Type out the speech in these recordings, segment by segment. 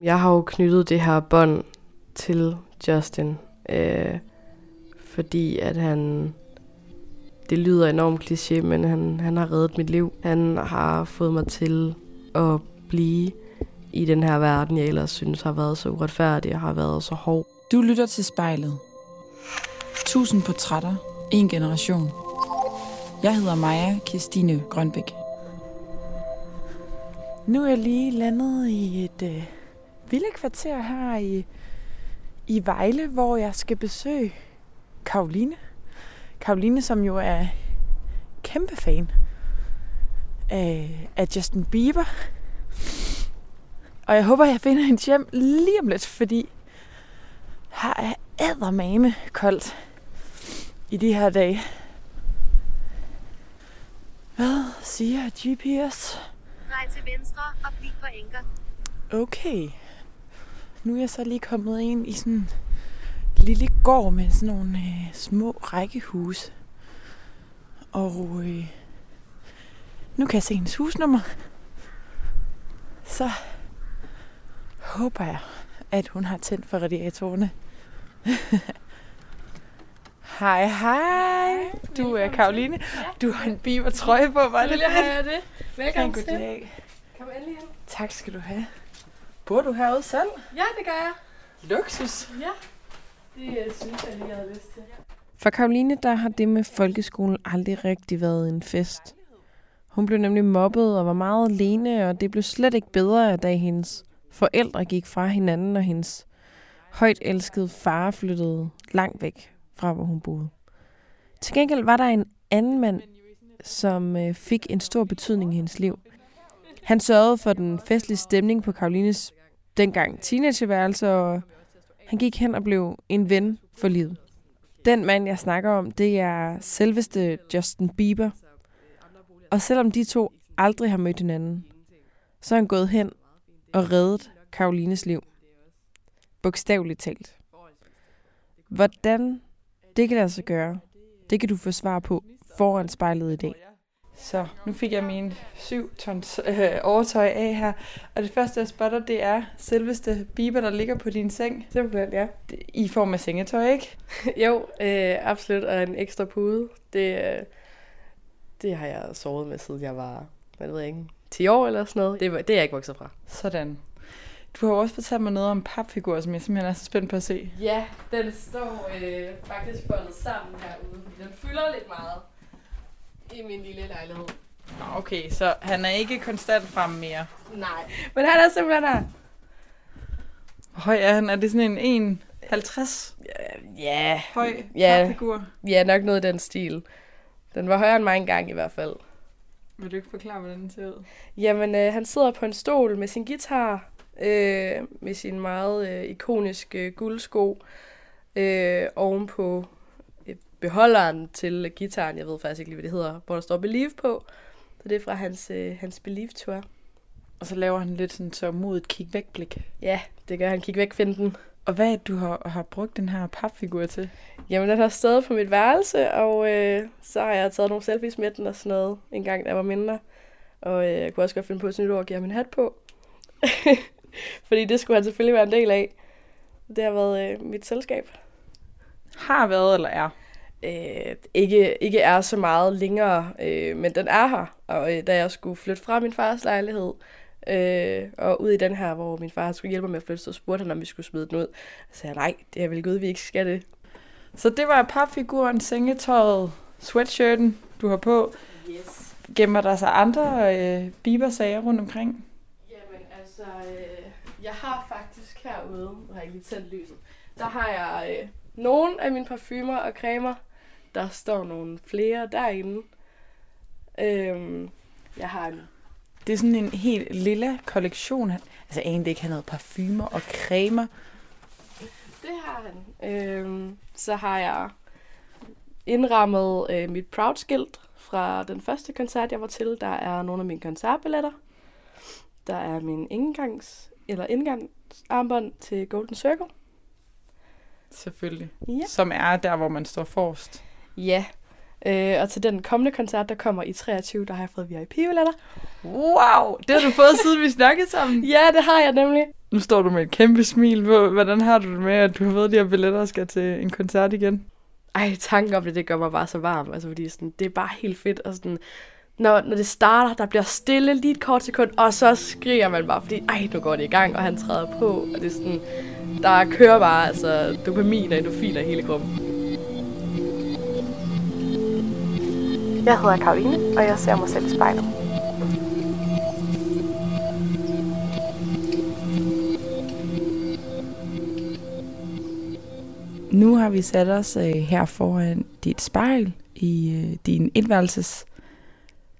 Jeg har jo knyttet det her bånd til Justin, øh, fordi at han, det lyder enormt kliché, men han, han har reddet mit liv. Han har fået mig til at blive i den her verden, jeg ellers synes har været så uretfærdig og har været så hård. Du lytter til spejlet. Tusind portrætter. En generation. Jeg hedder Maja Kirstine Grønbæk. Nu er jeg lige landet i et øh, vilde kvarter her i, i Vejle, hvor jeg skal besøge Karoline. Karoline, som jo er kæmpe fan af, af Justin Bieber. Og jeg håber, jeg finder hendes hjem lige om lidt, fordi her er ædermame koldt i de her dage. Hvad siger GPS? Drej til venstre og bliv på enker. Okay. Nu er jeg så lige kommet ind i sådan en lille gård med sådan nogle øh, små rækkehuse. Og øh, nu kan jeg se hendes husnummer. Så håber jeg, at hun har tændt for radiatorerne. hej, hej. Du er Karoline. Du har en biber trøje på. Var det Selvfølgelig har jeg det. Velkommen til. Goddag. Kom endelig ind. Tak skal du have. Bor du herude selv? Ja, det gør jeg. Luksus. Ja. Det øh, synes jeg lige, jeg havde lyst til. For Karoline, der har det med folkeskolen aldrig rigtig været en fest. Hun blev nemlig mobbet og var meget alene, og det blev slet ikke bedre, da hendes forældre gik fra hinanden, og hendes højt elskede far flyttede langt væk fra, hvor hun boede. Til gengæld var der en anden mand, som øh, fik en stor betydning i hendes liv. Han sørgede for den festlige stemning på Karolines dengang teenageværelse, og han gik hen og blev en ven for livet. Den mand, jeg snakker om, det er selveste Justin Bieber. Og selvom de to aldrig har mødt hinanden, så er han gået hen og reddet Karolines liv. Bogstaveligt talt. Hvordan det kan lade sig gøre, det kan du få svar på foran spejlet i dag. Så nu fik jeg min 7 tons øh, overtøj af her. Og det første, jeg spotter, det er selveste Bieber, der ligger på din seng. Simpelthen, ja. I form af sengetøj, ikke? jo, øh, absolut. Og en ekstra pude. Det, øh, det har jeg sovet med, siden jeg var, hvad ved jeg ikke, 10 år eller sådan noget. Det, det er jeg ikke vokset fra. Sådan. Du har også fortalt mig noget om papfigurer, som jeg simpelthen er så spændt på at se. Ja, den står øh, faktisk foldet sammen herude. fordi Den fylder lidt meget i min lille lejlighed. Okay, så han er ikke konstant frem mere. Nej, men han er simpelthen. Hvor høj er han? Er det sådan en 1,50 Ja, høj Ja. papfigur? ja, nok noget i den stil. Den var højere end mig engang i hvert fald. Vil du ikke forklare, hvordan den ser ud? Jamen, øh, han sidder på en stol med sin guitar, øh, med sin meget øh, ikoniske guldsko, øh, ovenpå øh, beholderen til gitaren, jeg ved faktisk ikke lige, hvad det hedder, hvor der står Believe på. Så det er fra hans, øh, hans Believe-tour. Og så laver han lidt sådan så mod et kig væk blik. Ja, det gør han. Kig væk, find den. Og hvad er du har, har brugt den her papfigur til? Jamen, den har stået på mit værelse, og øh, så har jeg taget nogle selfies med den og sådan noget, en gang da jeg var mindre. Og øh, jeg kunne også godt finde på et nyt ord at give ham en hat på. Fordi det skulle han selvfølgelig være en del af. Det har været øh, mit selskab. Har været eller er? Øh, ikke, ikke er så meget længere, øh, men den er her. Og øh, da jeg skulle flytte fra min fars lejlighed, øh, og ud i den her, hvor min far skulle hjælpe mig med at flytte, så spurgte han, om vi skulle smide den ud. Så sagde jeg, nej, det er vel gud, vi ikke skal det. Så det var papfiguren, sengetøjet, sweatshirten, du har på. Yes. Gemmer der sig andre øh, bibersager rundt omkring? Jamen altså, øh, jeg har faktisk herude, nu har jeg lige tændt lyset, der har jeg øh, nogle af mine parfumer og cremer. Der står nogle flere derinde. Øhm, jeg har en Det er sådan en helt lille kollektion. Altså egentlig ikke have noget parfumer og cremer. Det har han. Øhm, så har jeg indrammet øh, mit Proud-skilt fra den første koncert, jeg var til. Der er nogle af mine koncertbilletter. Der er min indgangs, eller indgangsarmbånd til Golden Circle. Selvfølgelig. Ja. Som er der, hvor man står forrest. Ja. Øh, og til den kommende koncert, der kommer i 23, der har jeg fået VIP-billetter. Wow! Det har du fået, siden vi snakkede sammen. Ja, det har jeg nemlig. Nu står du med et kæmpe smil. Hvor- Hvordan har du det med, at du har fået de her billetter og skal til en koncert igen? Ej, tanken om det, det gør mig bare så varm. Altså, fordi sådan, det er bare helt fedt. Og sådan, når, når det starter, der bliver stille lige et kort sekund, og så skriger man bare, fordi ej, nu går det i gang, og han træder på. Og det er sådan, der kører bare altså, dopamin og endorfiner i hele kroppen. Jeg hedder Karoline, og jeg ser mig selv i spejlet. Nu har vi sat os øh, her foran dit spejl i øh, din etværelses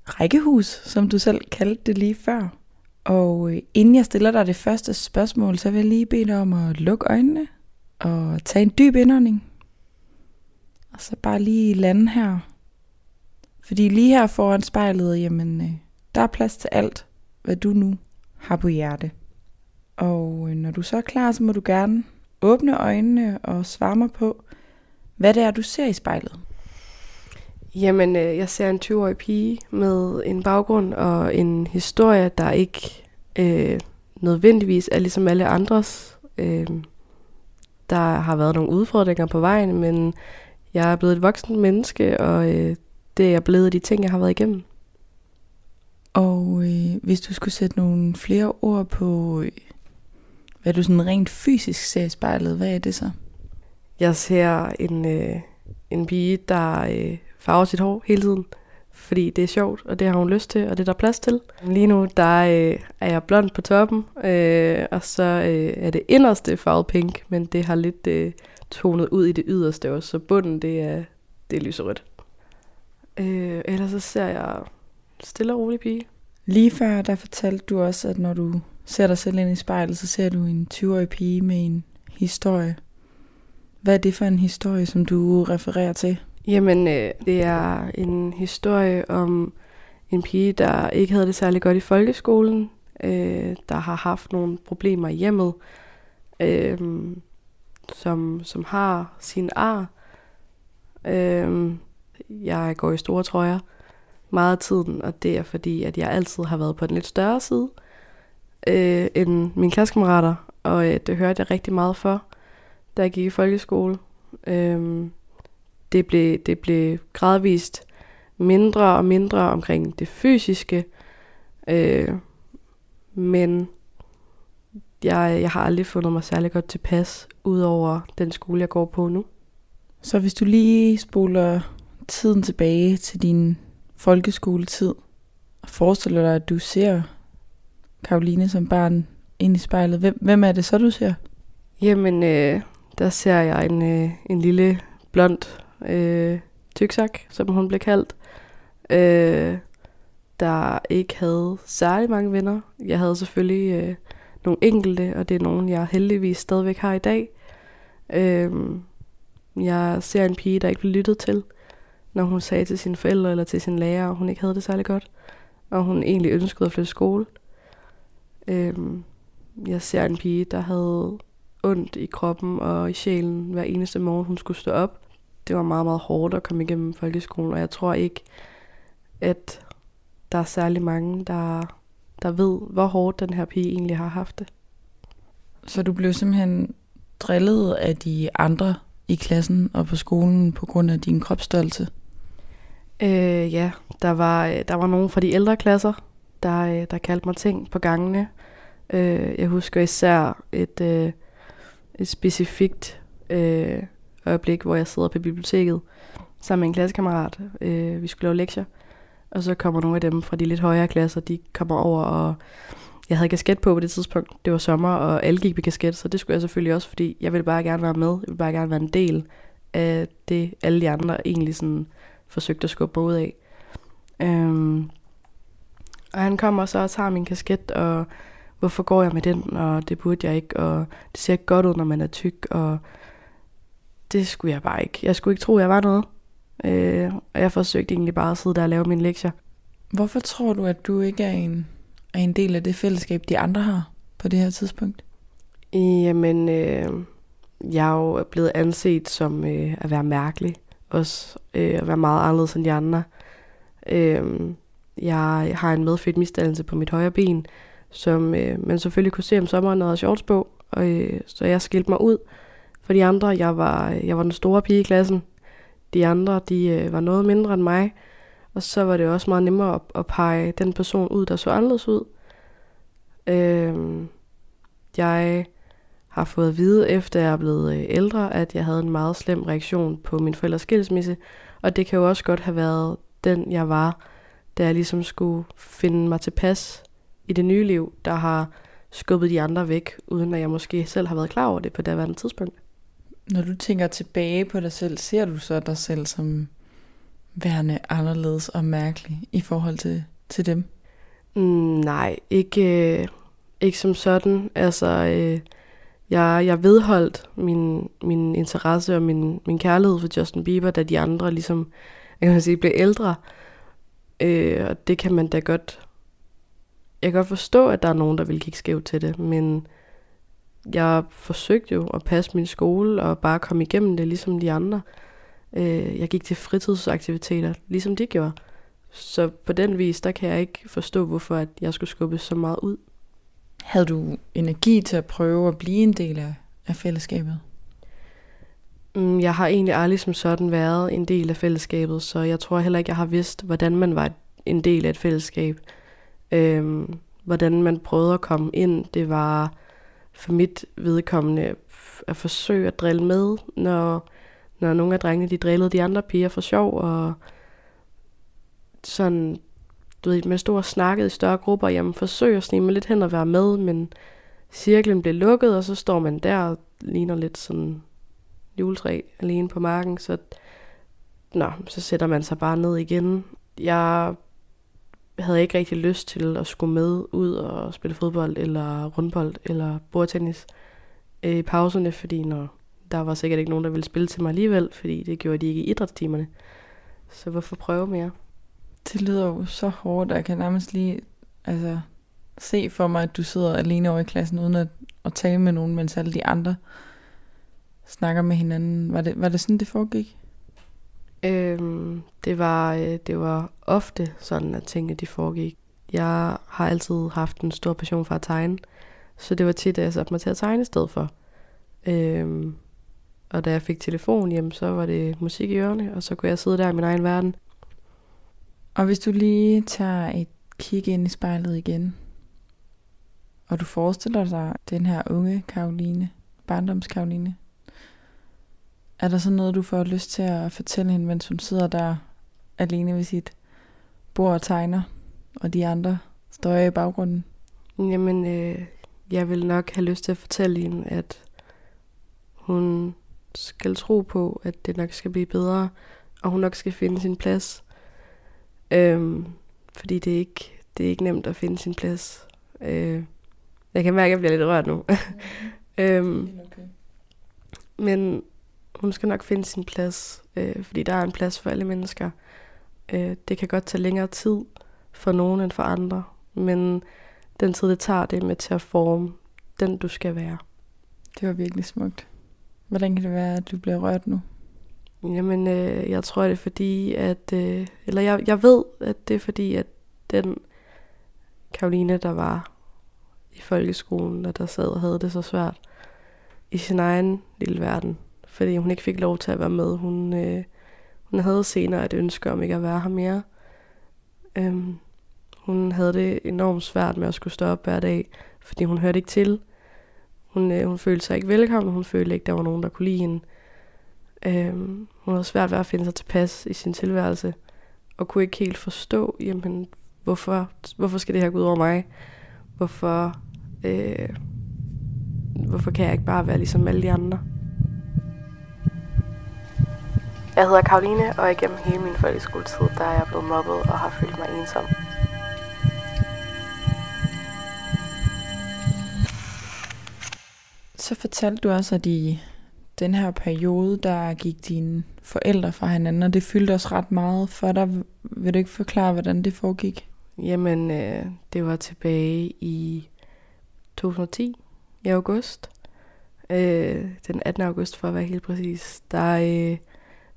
rækkehus, som du selv kaldte det lige før. Og øh, inden jeg stiller dig det første spørgsmål, så vil jeg lige bede dig om at lukke øjnene og tage en dyb indånding. Og så bare lige lande her. Fordi lige her foran spejlet, jamen, øh, der er plads til alt, hvad du nu har på hjerte. Og øh, når du så er klar, så må du gerne åbne øjnene og svare mig på, hvad det er, du ser i spejlet. Jamen, øh, jeg ser en 20-årig pige med en baggrund og en historie, der ikke øh, nødvendigvis er ligesom alle andres. Øh, der har været nogle udfordringer på vejen, men jeg er blevet et voksen menneske, og øh, det er jeg blevet af de ting, jeg har været igennem. Og øh, hvis du skulle sætte nogle flere ord på, øh, hvad du sådan rent fysisk ser i spejlet, hvad er det så? Jeg ser en, øh, en pige, der øh, farver sit hår hele tiden, fordi det er sjovt, og det har hun lyst til, og det er der plads til. Lige nu, der øh, er jeg blond på toppen, øh, og så øh, er det inderste farvet pink, men det har lidt øh, tonet ud i det yderste også, så bunden, det er, det er lyserødt. Øh, ellers så ser jeg stille og rolig pige. Lige før, der fortalte du også, at når du ser dig selv ind i spejlet, så ser du en 20-årig pige med en historie. Hvad er det for en historie, som du refererer til? Jamen, øh, det er en historie om en pige, der ikke havde det særlig godt i folkeskolen, øh, der har haft nogle problemer i hjemmet, øh, som, som har sin ar. Øh, jeg går i store trøjer meget af tiden, og det er fordi, at jeg altid har været på den lidt større side øh, end mine klassekammerater, og øh, det hørte jeg rigtig meget for, da jeg gik i folkeskole. Øh, det blev, det blev gradvist mindre og mindre omkring det fysiske, øh, men jeg, jeg har aldrig fundet mig særlig godt tilpas, udover den skole, jeg går på nu. Så hvis du lige spoler tiden tilbage til din folkeskoletid, og forestiller dig, at du ser Karoline som barn ind i spejlet, hvem, hvem er det så, du ser? Jamen, øh, der ser jeg en, øh, en lille blond øh, tyksak, som hun blev kaldt, øh, der ikke havde særlig mange venner. Jeg havde selvfølgelig øh, nogle enkelte, og det er nogen, jeg heldigvis stadigvæk har i dag. Øh, jeg ser en pige, der ikke blev lyttet til, når hun sagde til sine forældre eller til sin lærer, at hun ikke havde det særlig godt, og hun egentlig ønskede at flytte skole. Øhm, jeg ser en pige, der havde ondt i kroppen og i sjælen hver eneste morgen, hun skulle stå op. Det var meget, meget hårdt at komme igennem folkeskolen, og jeg tror ikke, at der er særlig mange, der, der ved, hvor hårdt den her pige egentlig har haft det. Så du blev simpelthen drillet af de andre i klassen og på skolen på grund af din kropsstørrelse? Øh, ja, der var, øh, der var nogen fra de ældre klasser, der, øh, der kaldte mig ting på gangene. Øh, jeg husker især et, øh, et specifikt øh, øjeblik, hvor jeg sidder på biblioteket sammen med en klassekammerat. Øh, vi skulle lave lektier, og så kommer nogle af dem fra de lidt højere klasser, de kommer over, og jeg havde kasket på på det tidspunkt. Det var sommer, og alle gik med kasket, så det skulle jeg selvfølgelig også, fordi jeg ville bare gerne være med. Jeg ville bare gerne være en del af det, alle de andre egentlig sådan forsøgte at skubbe mig ud af. Øhm, og han kommer så og tager min kasket, og hvorfor går jeg med den, og det burde jeg ikke, og det ser ikke godt ud, når man er tyk, og det skulle jeg bare ikke. Jeg skulle ikke tro, jeg var noget. Øh, og jeg forsøgte egentlig bare at sidde der og lave mine lektier. Hvorfor tror du, at du ikke er en, er en del af det fællesskab, de andre har på det her tidspunkt? Jamen, øh, jeg er jo blevet anset som øh, at være mærkelig. Også øh, at være meget anderledes end de andre. Øh, jeg har en medfødt misdannelse på mit højre ben, som øh, man selvfølgelig kunne se om sommeren, når jeg shorts på. Og, øh, så jeg skilte mig ud for de andre. Jeg var, øh, jeg var den store pige i klassen. De andre, de øh, var noget mindre end mig. Og så var det også meget nemmere at, at pege den person ud, der så anderledes ud. Øh, jeg har fået at vide, efter jeg er blevet øh, ældre, at jeg havde en meget slem reaktion på min forældres skilsmisse. Og det kan jo også godt have været den, jeg var, da jeg ligesom skulle finde mig tilpas i det nye liv, der har skubbet de andre væk, uden at jeg måske selv har været klar over det på daværende tidspunkt. Når du tænker tilbage på dig selv, ser du så dig selv som værende anderledes og mærkelig i forhold til, til dem? Mm, nej, ikke, øh, ikke som sådan. Altså, øh, jeg, jeg vedholdt min, min interesse og min, min kærlighed for Justin Bieber, da de andre ligesom, jeg kan sige, blev ældre. Øh, og det kan man da godt... Jeg kan godt forstå, at der er nogen, der vil kigge skævt til det, men jeg forsøgte jo at passe min skole og bare komme igennem det, ligesom de andre. Øh, jeg gik til fritidsaktiviteter, ligesom de gjorde. Så på den vis, der kan jeg ikke forstå, hvorfor at jeg skulle skubbe så meget ud. Havde du energi til at prøve at blive en del af, af fællesskabet? Mm, Jeg har egentlig aldrig som sådan været en del af fællesskabet, så jeg tror heller ikke, jeg har vidst, hvordan man var en del af et fællesskab. Øhm, hvordan man prøvede at komme ind, det var for mit vedkommende at forsøge at drille med, når, når nogle af drengene de drillede de andre piger for sjov, og sådan, du ved, man stod og snakkede i større grupper, jamen forsøg at snige mig lidt hen og være med, men cirklen blev lukket, og så står man der og ligner lidt sådan juletræ alene på marken, så, nå, så sætter man sig bare ned igen. Jeg havde ikke rigtig lyst til at skulle med ud og spille fodbold, eller rundbold, eller bordtennis øh, i pauserne, fordi når, der var sikkert ikke nogen, der ville spille til mig alligevel, fordi det gjorde de ikke i idrætstimerne. Så hvorfor prøve mere? Det lyder jo så hårdt, og jeg kan nærmest lige altså, se for mig, at du sidder alene over i klassen, uden at, at tale med nogen, mens alle de andre snakker med hinanden. Var det, var det sådan, det foregik? Øhm, det, var, øh, det var ofte sådan, at tingene de foregik. Jeg har altid haft en stor passion for at tegne, så det var tit, at jeg satte mig til at tegne i stedet for. Øhm, og da jeg fik telefon hjem, så var det musik i ørerne, og så kunne jeg sidde der i min egen verden. Og hvis du lige tager et kig ind i spejlet igen, og du forestiller dig den her unge Karoline, barndoms Karoline, er der så noget, du får lyst til at fortælle hende, mens hun sidder der alene ved sit bord og tegner, og de andre står i baggrunden? Jamen, øh, jeg vil nok have lyst til at fortælle hende, at hun skal tro på, at det nok skal blive bedre, og hun nok skal finde sin plads. Øhm, fordi det er, ikke, det er ikke nemt at finde sin plads. Øh, jeg kan mærke, at jeg bliver lidt rørt nu. øhm, men hun skal nok finde sin plads, øh, fordi der er en plads for alle mennesker. Øh, det kan godt tage længere tid for nogen end for andre, men den tid, det tager, det er med til at forme den, du skal være. Det var virkelig smukt. Hvordan kan det være, at du bliver rørt nu? Jamen, øh, jeg tror, det er fordi, at... Øh, eller jeg, jeg ved, at det er fordi, at den Karoline, der var i folkeskolen, og der sad og havde det så svært i sin egen lille verden, fordi hun ikke fik lov til at være med. Hun, øh, hun havde senere et ønske om ikke at være her mere. Øhm, hun havde det enormt svært med at skulle stå op hver dag, fordi hun hørte ikke til. Hun, øh, hun følte sig ikke velkommen, hun følte ikke, der var nogen, der kunne lide hende. Øhm, hun havde svært ved at finde sig tilpas i sin tilværelse, og kunne ikke helt forstå, jamen, hvorfor, hvorfor skal det her gå ud over mig? Hvorfor, øh, hvorfor kan jeg ikke bare være ligesom alle de andre? Jeg hedder Karoline, og igennem hele min folkeskoletid, der er jeg blevet mobbet og har følt mig ensom. Så fortalte du også, at i den her periode, der gik dine forældre fra hinanden, og det fyldte os ret meget for dig. Vil du ikke forklare, hvordan det foregik? Jamen, øh, det var tilbage i 2010, i august. Øh, den 18. august, for at være helt præcis. Der øh,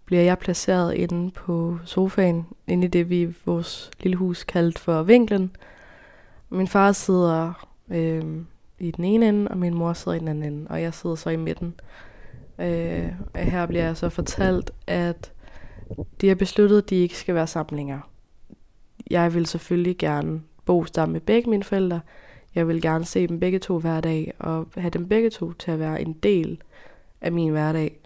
bliver jeg placeret inde på sofaen, inde i det, vi i vores lille hus kaldt for vinklen. Min far sidder øh, i den ene ende, og min mor sidder i den anden ende, og jeg sidder så i midten. Øh, Øh, her bliver jeg så fortalt, at de har besluttet, at de ikke skal være sammen længere. Jeg vil selvfølgelig gerne bo sammen med begge mine forældre. Jeg vil gerne se dem begge to hver dag, og have dem begge to til at være en del af min hverdag.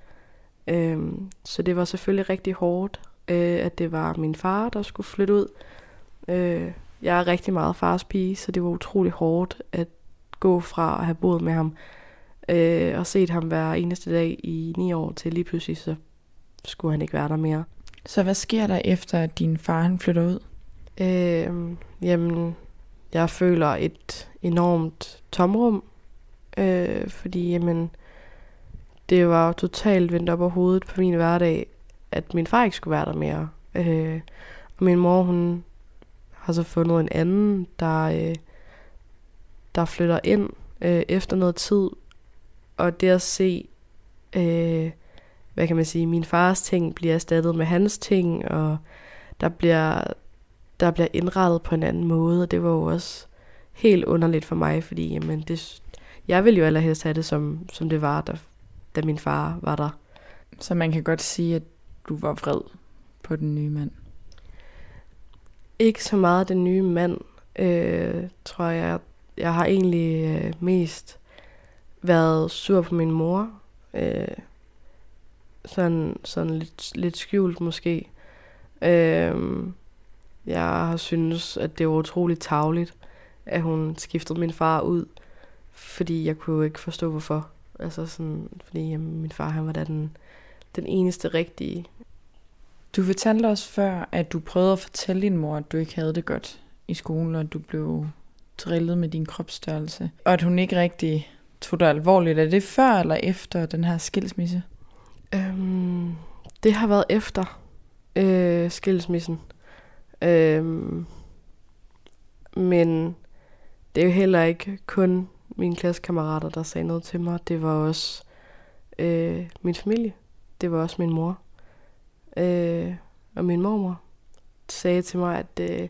Øhm, så det var selvfølgelig rigtig hårdt, øh, at det var min far, der skulle flytte ud. Øh, jeg er rigtig meget fars pige, så det var utrolig hårdt at gå fra at have boet med ham øh, og set ham hver eneste dag i ni år til lige pludselig, så skulle han ikke være der mere. Så hvad sker der efter, at din far han flytter ud? Øh, jamen, jeg føler et enormt tomrum, øh, fordi jamen, det var totalt vendt op over hovedet på min hverdag, at min far ikke skulle være der mere. Øh, og min mor, hun har så fundet en anden, der, øh, der flytter ind øh, efter noget tid. Og det at se, øh, hvad kan man sige, min fars ting bliver erstattet med hans ting, og der bliver, der bliver indrettet på en anden måde, og det var jo også helt underligt for mig, fordi jamen, det, jeg ville jo allerhelst have det, som, som det var, da, da min far var der. Så man kan godt sige, at du var vred på den nye mand? Ikke så meget den nye mand, øh, tror jeg. Jeg har egentlig øh, mest været sur på min mor. Øh, sådan, sådan lidt, lidt skjult måske. Øh, jeg har synes, at det var utroligt tavligt, at hun skiftede min far ud, fordi jeg kunne ikke forstå, hvorfor. Altså sådan, fordi jamen, min far, han var da den, den eneste rigtige. Du fortalte os før, at du prøvede at fortælle din mor, at du ikke havde det godt i skolen, og at du blev drillet med din kropsstørrelse, og at hun ikke rigtig tog dig alvorligt. Er det før eller efter den her skilsmisse? Øhm, det har været efter øh, skilsmissen. Øhm, men det er jo heller ikke kun mine klassekammerater, der sagde noget til mig. Det var også øh, min familie. Det var også min mor. Øh, og min mormor sagde til mig, at øh,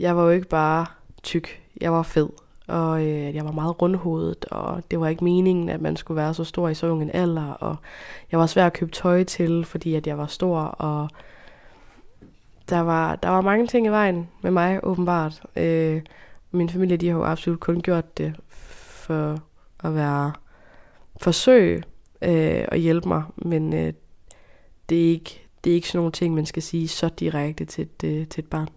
jeg var jo ikke bare tyk. Jeg var fed. Og øh, jeg var meget rundhovedet, og det var ikke meningen, at man skulle være så stor i så ung en alder. Og jeg var svær at købe tøj til, fordi at jeg var stor, og der var, der var mange ting i vejen med mig, åbenbart. Øh, min familie, de har jo absolut kun gjort det for at være forsøg øh, at hjælpe mig, men øh, det, er ikke, det er ikke sådan nogle ting, man skal sige så direkte til et, øh, til et barn.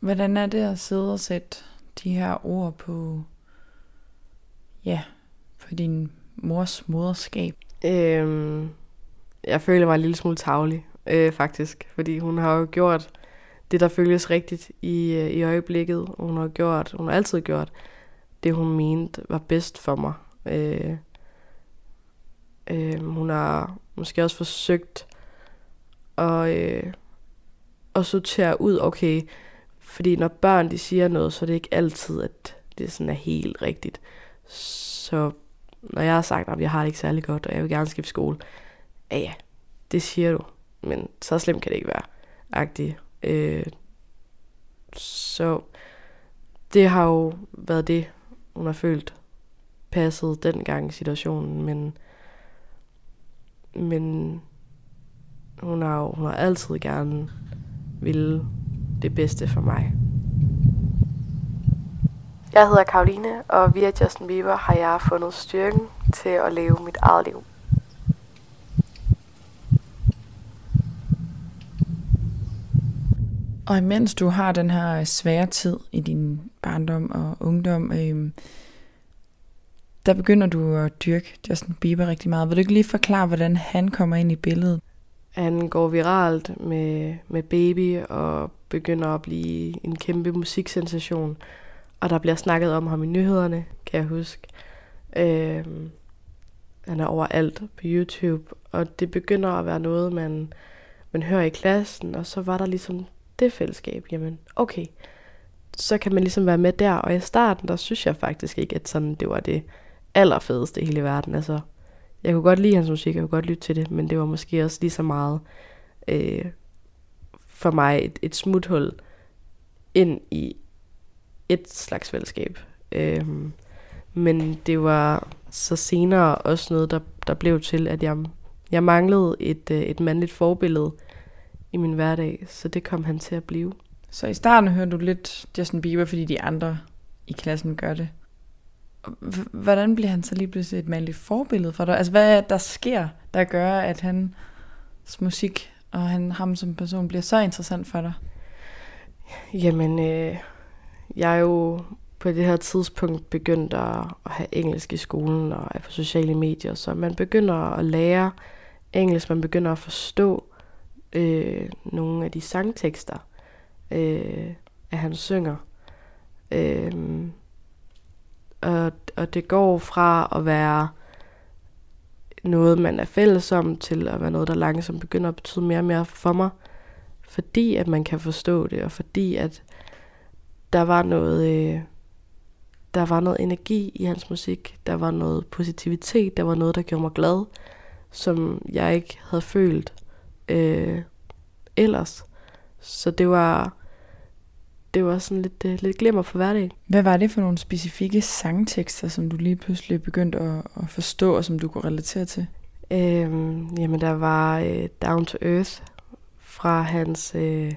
Hvordan er det at sidde og sætte de her ord på, ja, på din mors moderskab? Øhm, jeg føler mig en lille smule tavlig, øh, faktisk, fordi hun har jo gjort det, der føles rigtigt i, øh, i øjeblikket. Hun har gjort, hun har altid gjort det, hun mente var bedst for mig. Øh, øh, hun har måske også forsøgt at, øh, at sortere ud, okay, fordi når børn de siger noget, så er det ikke altid, at det sådan er helt rigtigt. Så når jeg har sagt, at jeg har det ikke særlig godt, og jeg vil gerne skifte skole, ja ja, det siger du, men så slemt kan det ikke være, agtigt. Øh, så det har jo været det, hun har følt passet dengang i situationen, men, men hun har jo hun har altid gerne ville det bedste for mig. Jeg hedder Karoline, og via Justin Bieber har jeg fundet styrken til at leve mit eget liv. Og imens du har den her svære tid i din barndom og ungdom, øh, der begynder du at dyrke Justin Bieber rigtig meget. Vil du ikke lige forklare, hvordan han kommer ind i billedet? Han går viralt med, med Baby og begynder at blive en kæmpe musiksensation. Og der bliver snakket om ham i nyhederne, kan jeg huske. Øh, han er overalt på YouTube, og det begynder at være noget, man, man hører i klassen, og så var der ligesom det fællesskab, jamen okay, så kan man ligesom være med der. Og i starten, der synes jeg faktisk ikke, at sådan, det var det allerfedeste i hele verden. Altså, jeg kunne godt lide hans musik, jeg kunne godt lytte til det, men det var måske også lige så meget øh, for mig et, et smuthul ind i et slags fællesskab. Øhm, men det var så senere også noget, der, der blev til, at jeg, jeg manglede et, øh, et mandligt forbillede i min hverdag, så det kom han til at blive. Så i starten hørte du lidt Justin Bieber, fordi de andre i klassen gør det. Hvordan bliver han så lige pludselig et mandligt forbillede for dig? Altså hvad er der sker, der gør, at hans musik og han, ham som person bliver så interessant for dig? Jamen, øh, jeg er jo på det her tidspunkt begyndt at, at have engelsk i skolen og er på sociale medier, så man begynder at lære engelsk, man begynder at forstå øh, nogle af de sangtekster, øh, at han synger. Øh, og, og det går fra at være noget, man er fælles om, til at være noget, der langsomt begynder at betyde mere og mere for mig, fordi at man kan forstå det, og fordi at der var noget, øh, der var noget energi i hans musik, der var noget positivitet, der var noget, der gjorde mig glad, som jeg ikke havde følt øh, ellers. Så det var, det var sådan lidt, øh, lidt glimmer for hverdagen. Hvad var det for nogle specifikke sangtekster, som du lige pludselig begyndte at, at forstå, og som du kunne relatere til? Øhm, jamen, der var øh, Down to Earth fra hans øh,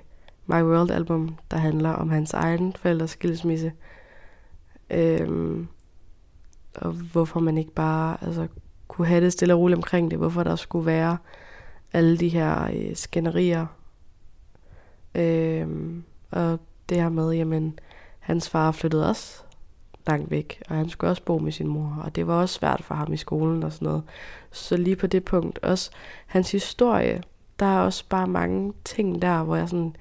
My World album, der handler om hans egen forældres skilsmisse. Øhm, og hvorfor man ikke bare altså, kunne have det stille og roligt omkring det. Hvorfor der skulle være alle de her øh, skænderier. Øhm, og det her med, jamen, hans far flyttede også langt væk, og han skulle også bo med sin mor, og det var også svært for ham i skolen og sådan noget. Så lige på det punkt, også hans historie, der er også bare mange ting der, hvor jeg sådan,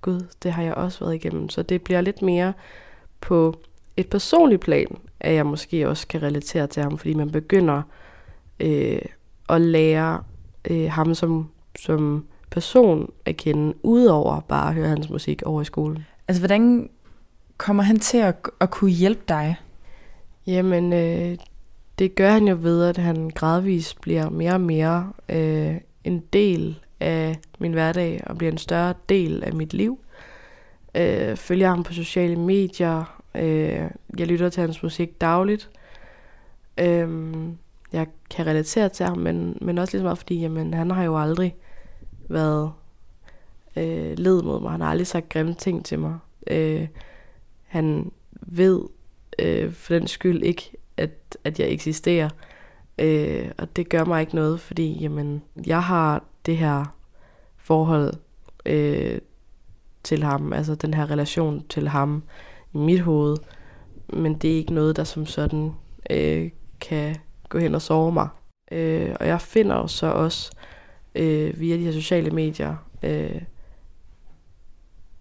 gud, det har jeg også været igennem. Så det bliver lidt mere på et personligt plan, at jeg måske også kan relatere til ham, fordi man begynder øh, at lære øh, ham som, som person at kende, udover bare at høre hans musik over i skolen. Altså, hvordan kommer han til at, at kunne hjælpe dig? Jamen, øh, det gør han jo ved, at han gradvist bliver mere og mere øh, en del af min hverdag, og bliver en større del af mit liv. Øh, følger ham på sociale medier. Øh, jeg lytter til hans musik dagligt. Øh, jeg kan relatere til ham, men, men også lige så meget, fordi jamen, han har jo aldrig været øh, led mod mig. Han har aldrig sagt grimme ting til mig. Øh, han ved øh, for den skyld ikke, at, at jeg eksisterer. Øh, og det gør mig ikke noget, fordi jamen, jeg har det her forhold øh, til ham, altså den her relation til ham i mit hoved. Men det er ikke noget, der som sådan øh, kan gå hen og sove mig. Øh, og jeg finder jo så også øh, via de her sociale medier øh,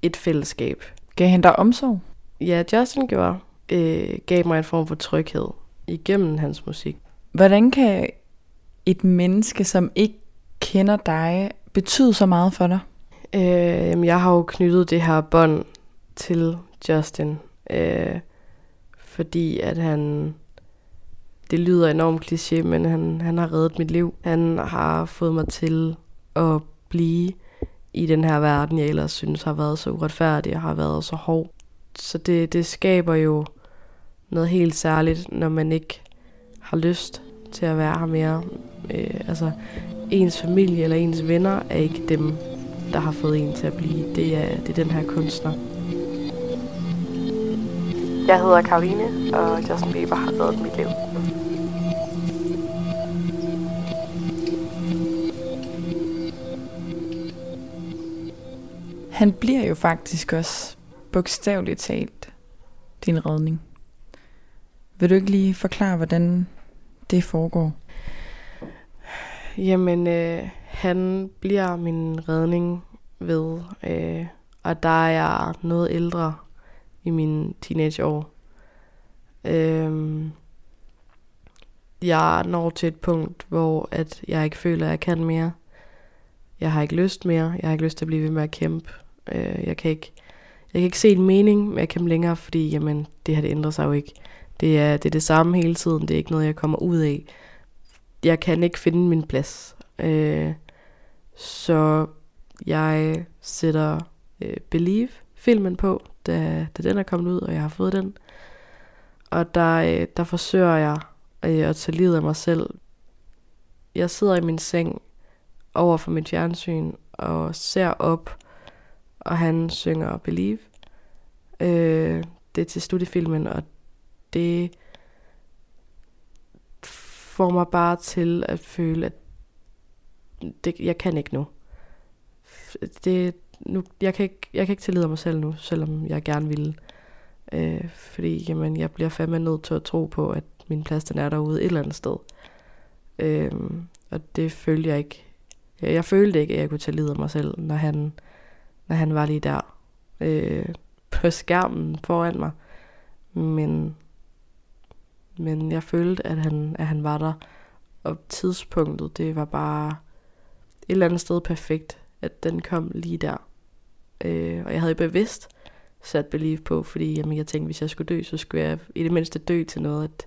et fællesskab. Gav han dig omsorg? Ja, Justin gjorde, øh, gav mig en form for tryghed igennem hans musik. Hvordan kan et menneske, som ikke kender dig, betyde så meget for dig? Øh, jeg har jo knyttet det her bånd til Justin, øh, fordi at han, det lyder enormt kliché, men han, han har reddet mit liv. Han har fået mig til at blive i den her verden, jeg ellers synes har været så uretfærdig og har været så hård. Så det, det skaber jo noget helt særligt, når man ikke har lyst til at være her mere. Øh, altså, ens familie eller ens venner er ikke dem, der har fået en til at blive. Det er, det er den her kunstner. Jeg hedder Karoline, og Justin Bieber har reddet mit liv. Han bliver jo faktisk også bogstaveligt talt din redning. Vil du ikke lige forklare, hvordan det foregår? Jamen, øh, han bliver min redning ved, øh, og der er jeg noget ældre i mine teenageår. Øh, jeg når til et punkt, hvor at jeg ikke føler, at jeg kan mere. Jeg har ikke lyst mere. Jeg har ikke lyst til at blive ved med at kæmpe. Øh, jeg kan ikke jeg kan ikke se en mening med at kæmpe længere, fordi jamen, det her det ændrer sig jo ikke. Det er, det er det samme hele tiden. Det er ikke noget, jeg kommer ud af. Jeg kan ikke finde min plads. Øh, så jeg sætter øh, Believe filmen på da, da den er kommet ud, og jeg har fået den. Og der, øh, der forsøger jeg øh, at tage livet af mig selv. Jeg sidder i min seng over for mit fjernsyn og ser op, og han synger Believe. Øh, det er til studiefilmen, og det får mig bare til at føle, at det, jeg kan ikke nu. Det, nu jeg, kan ikke, jeg kan ikke tillide mig selv nu, selvom jeg gerne ville. Øh, fordi jamen, jeg bliver fandme nødt til at tro på, at min plads den er derude et eller andet sted. Øh, og det følte jeg ikke. Jeg, jeg følte ikke, at jeg kunne tillide mig selv, når han, når han var lige der øh, på skærmen foran mig. Men, men jeg følte, at han, at han var der. Og tidspunktet, det var bare et eller andet sted perfekt, at den kom lige der. Øh, og jeg havde bevidst sat Believe på, fordi jamen, jeg tænkte, hvis jeg skulle dø, så skulle jeg i det mindste dø til noget, at,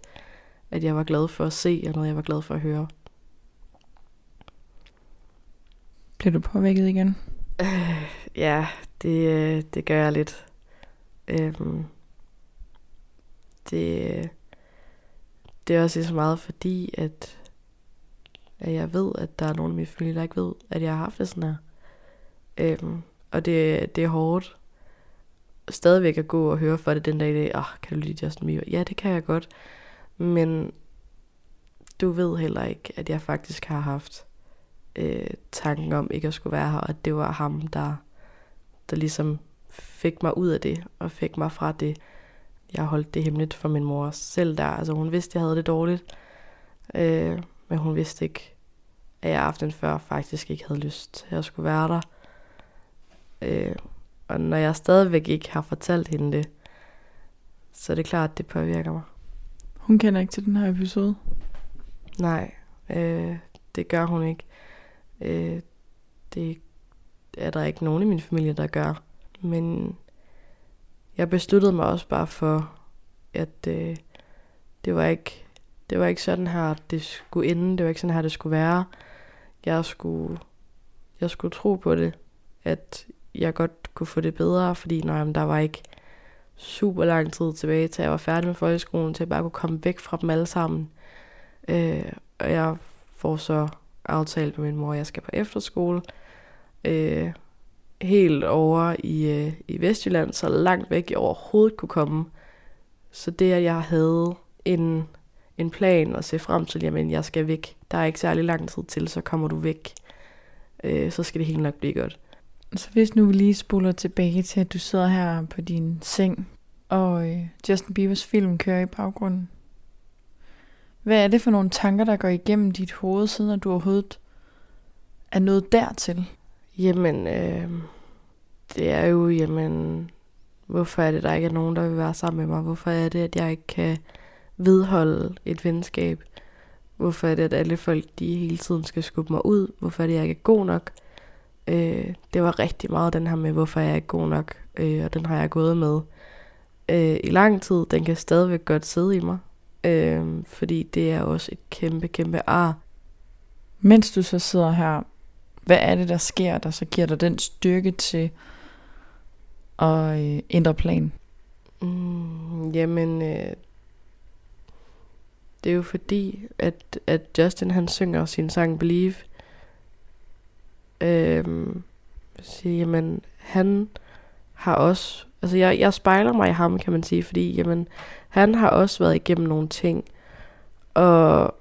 at jeg var glad for at se, og noget, jeg var glad for at høre. Bliver du påvirket igen? Øh, ja, det, øh, det gør jeg lidt. Øhm, det, øh, det er også så meget fordi, at, at jeg ved, at der er nogen i min familie, der ikke ved, at jeg har haft det sådan her. Øhm, og det, det er hårdt stadigvæk at gå og høre for det den dag i dag. Oh, kan du lide Justin Bieber? Ja, det kan jeg godt. Men du ved heller ikke, at jeg faktisk har haft øh, tanken om ikke at skulle være her, og det var ham, der, der ligesom fik mig ud af det, og fik mig fra det. Jeg holdt det hemmeligt for min mor selv der. Altså hun vidste, jeg havde det dårligt, øh, men hun vidste ikke, at jeg aften før faktisk ikke havde lyst til at skulle være der. Øh, og når jeg stadigvæk ikke har fortalt hende det, så er det klart, at det påvirker mig. Hun kender ikke til den her episode? Nej, øh, det gør hun ikke. Øh, det er der ikke nogen i min familie, der gør. Men jeg besluttede mig også bare for, at øh, det var ikke det var ikke sådan her, det skulle ende. Det var ikke sådan her, det skulle være. Jeg skulle, jeg skulle tro på det, at jeg godt kunne få det bedre, fordi nej, der var ikke super lang tid tilbage, til jeg var færdig med folkeskolen, til jeg bare kunne komme væk fra dem alle sammen. Øh, og jeg får så aftalt med min mor, at jeg skal på efterskole. Øh, helt over i, øh, i Vestjylland, så langt væk jeg overhovedet kunne komme. Så det, at jeg havde en, en plan at se frem til, jamen jeg skal væk. Der er ikke særlig lang tid til, så kommer du væk. Øh, så skal det helt nok blive godt. Så hvis nu vi lige spoler tilbage til, at du sidder her på din seng, og øh, Justin Biebers film kører i baggrunden. Hvad er det for nogle tanker, der går igennem dit hoved, siden at du overhovedet er nået dertil? Jamen, øh, det er jo, jamen, hvorfor er det, der ikke er nogen, der vil være sammen med mig? Hvorfor er det, at jeg ikke kan vedholde et venskab? Hvorfor er det, at alle folk, de hele tiden skal skubbe mig ud? Hvorfor er det, at jeg ikke er god nok? Øh, det var rigtig meget den her med, hvorfor jeg er ikke god nok, øh, og den har jeg gået med øh, i lang tid. Den kan stadigvæk godt sidde i mig, øh, fordi det er også et kæmpe, kæmpe ar. Mens du så sidder her, hvad er det, der sker, der så giver dig den styrke til at øh, ændre plan? Mm, jamen, øh, det er jo fordi, at, at Justin han synger sin sang Believe, Øh, sige, jamen, han har også, altså jeg, jeg spejler mig i ham, kan man sige, fordi jamen, han har også været igennem nogle ting, og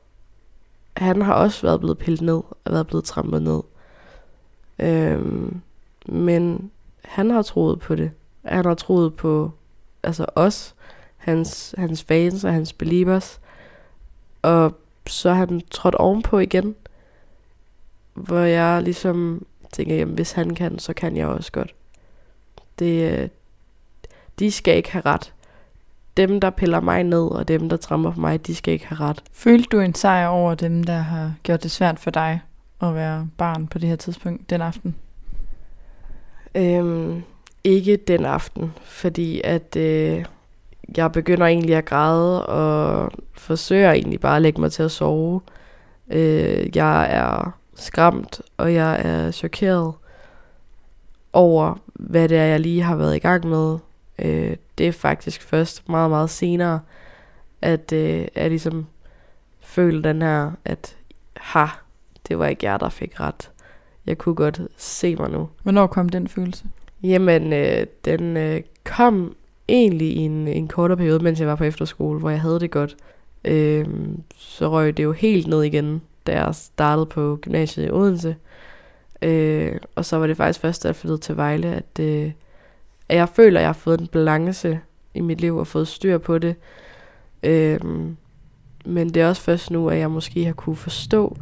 han har også været blevet pillet ned, og været blevet trampet ned. Øhm, men han har troet på det. Han har troet på altså os, hans, hans fans og hans believers. Og så har han trådt ovenpå igen hvor jeg ligesom tænker, jamen hvis han kan, så kan jeg også godt. Det, øh, de skal ikke have ret. Dem, der piller mig ned, og dem, der trammer på mig, de skal ikke have ret. Følte du en sejr over dem, der har gjort det svært for dig at være barn på det her tidspunkt, den aften? Øhm, ikke den aften, fordi at øh, jeg begynder egentlig at græde, og forsøger egentlig bare at lægge mig til at sove. Øh, jeg er skræmt, og jeg er chokeret over, hvad det er, jeg lige har været i gang med. Øh, det er faktisk først meget, meget senere, at øh, jeg ligesom føler den her, at ha, det var ikke jer, der fik ret. Jeg kunne godt se mig nu. Hvornår kom den følelse? Jamen, øh, den øh, kom egentlig i en, en kortere periode, mens jeg var på efterskole, hvor jeg havde det godt. Øh, så røg det jo helt ned igen, da jeg startede på gymnasiet i Odense. Øh, og så var det faktisk først, da jeg flyttede til Vejle, at, øh, at jeg føler, at jeg har fået en balance i mit liv og fået styr på det. Øh, men det er også først nu, at jeg måske har kunne forstå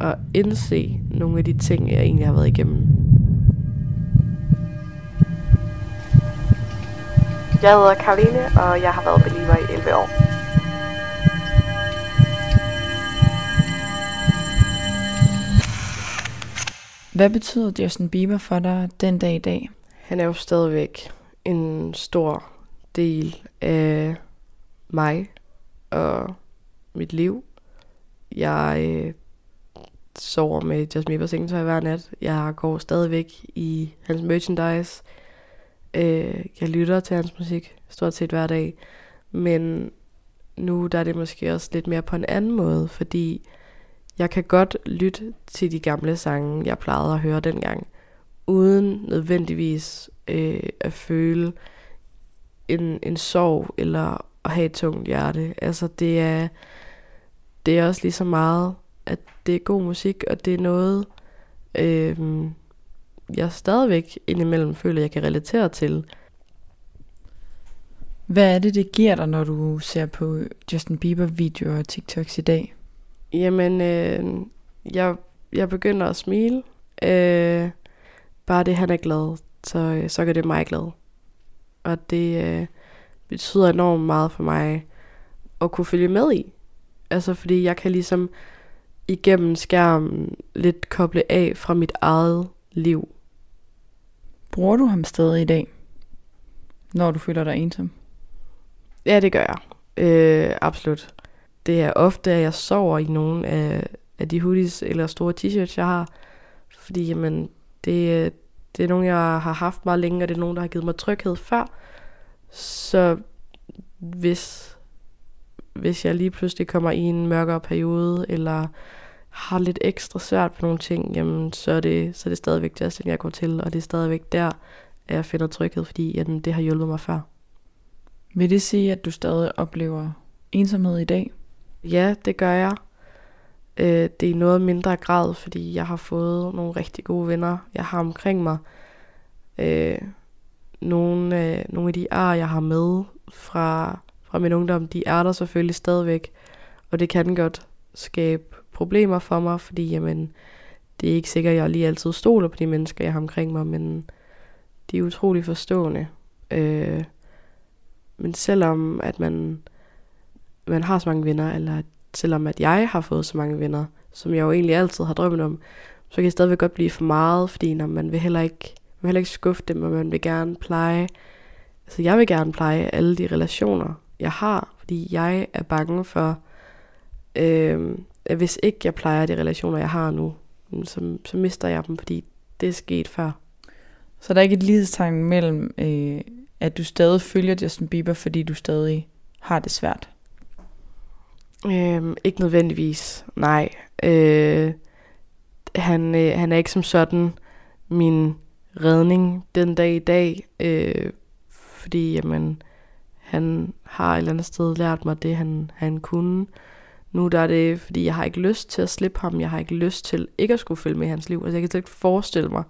og indse nogle af de ting, jeg egentlig har været igennem. Jeg hedder Karoline, og jeg har været believer i 11 år. Hvad betyder Justin Bieber for dig den dag i dag? Han er jo stadigvæk en stor del af mig og mit liv. Jeg øh, sover med Justin Bieber sengetøj hver nat. Jeg går stadigvæk i hans merchandise. Øh, jeg lytter til hans musik stort set hver dag. Men nu der er det måske også lidt mere på en anden måde, fordi jeg kan godt lytte til de gamle sange, jeg plejede at høre dengang, uden nødvendigvis øh, at føle en, en sorg eller at have et tungt hjerte. Altså det er, det er også lige så meget, at det er god musik, og det er noget, øh, jeg stadigvæk indimellem føler, jeg kan relatere til. Hvad er det, det giver dig, når du ser på Justin Bieber-videoer og TikToks i dag? Jamen, øh, jeg, jeg begynder at smile. Øh, bare det, han er glad, så, så gør det mig glad. Og det øh, betyder enormt meget for mig at kunne følge med i. Altså, fordi jeg kan ligesom igennem skærmen lidt koble af fra mit eget liv. Bruger du ham stadig i dag, når du føler dig ensom? Ja, det gør jeg. Øh, absolut. Det er ofte, at jeg sover i nogle af, af de hoodies eller store t-shirts, jeg har. Fordi jamen, det, det er nogle, jeg har haft meget længe, og det er nogle, der har givet mig tryghed før. Så hvis, hvis jeg lige pludselig kommer i en mørkere periode, eller har lidt ekstra svært på nogle ting, jamen, så, er det, så er det stadigvæk Justin, jeg går til, og det er stadigvæk der, at jeg finder tryghed, fordi jamen, det har hjulpet mig før. Vil det sige, at du stadig oplever ensomhed i dag? Ja, det gør jeg. Øh, det er i noget mindre grad, fordi jeg har fået nogle rigtig gode venner, jeg har omkring mig. Øh, nogle, øh, nogle af de ar, jeg har med fra, fra min ungdom, de er der selvfølgelig stadigvæk. Og det kan godt skabe problemer for mig, fordi jamen, det er ikke sikkert, at jeg lige altid stoler på de mennesker, jeg har omkring mig, men de er utrolig forstående. Øh, men selvom at man, man har så mange venner, eller selvom at jeg har fået så mange venner, som jeg jo egentlig altid har drømt om, så kan det stadigvæk godt blive for meget, fordi når man vil heller ikke, man vil heller ikke skuffe dem, og man vil gerne pleje, altså jeg vil gerne pleje alle de relationer, jeg har, fordi jeg er bange for, øh, at hvis ikke jeg plejer de relationer, jeg har nu, så, så mister jeg dem, fordi det er sket før. Så der er ikke et lighedstegn mellem, øh, at du stadig følger Justin Bieber, fordi du stadig har det svært? Øhm, ikke nødvendigvis, nej. Øh, han, øh, han er ikke som sådan min redning den dag i dag, øh, fordi jamen, han har et eller andet sted lært mig det, han, han kunne. Nu der er det, fordi jeg har ikke lyst til at slippe ham, jeg har ikke lyst til ikke at skulle følge med i hans liv. Altså jeg kan slet ikke forestille mig,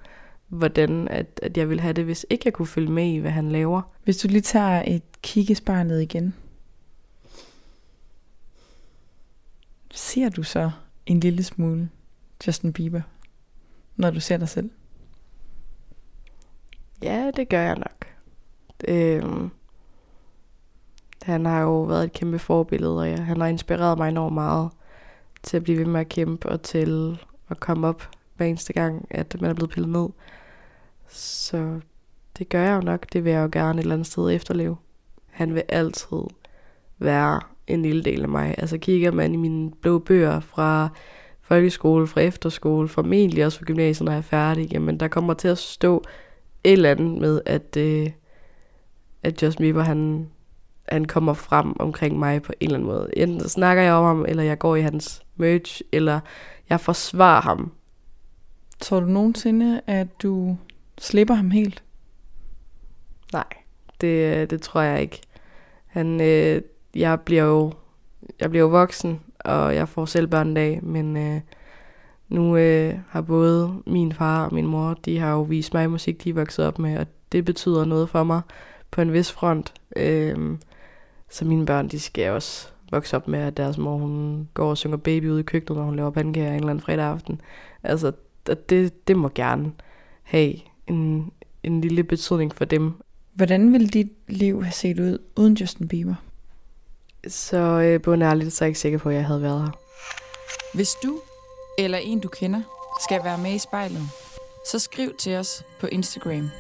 hvordan at, at jeg ville have det, hvis ikke jeg kunne følge med i, hvad han laver. Hvis du lige tager et kig i spejlet igen, ser du så en lille smule Justin Bieber, når du ser dig selv? Ja, det gør jeg nok. Øhm, han har jo været et kæmpe forbillede, og ja, han har inspireret mig enormt meget til at blive ved med at kæmpe og til at komme op hver eneste gang, at man er blevet pillet ned. Så det gør jeg jo nok. Det vil jeg jo gerne et eller andet sted efterleve. Han vil altid være en lille del af mig. Altså kigger man i mine blå bøger fra folkeskole, fra efterskole, formentlig også fra gymnasiet, når jeg er færdig, jamen der kommer til at stå et eller andet med, at, øh, at Justin Bieber, han, han kommer frem omkring mig på en eller anden måde. Enten snakker jeg om ham, eller jeg går i hans merch, eller jeg forsvarer ham. Tror du nogensinde, at du slipper ham helt? Nej, det, det tror jeg ikke. Han, øh, jeg bliver jo jeg bliver jo voksen, og jeg får selv børn en dag, men øh, nu øh, har både min far og min mor, de har jo vist mig musik, de er vokset op med, og det betyder noget for mig på en vis front. Øh, så mine børn, de skal også vokse op med, at deres mor, hun går og synger baby ude i køkkenet, når hun laver pandekager en eller anden fredag aften. Altså, det, det må gerne have en, en lille betydning for dem. Hvordan ville dit liv have set ud uden Justin Bieber? Så øh, bundærligt, så er jeg ikke sikker på, at jeg havde været her. Hvis du eller en du kender skal være med i spejlet, så skriv til os på Instagram.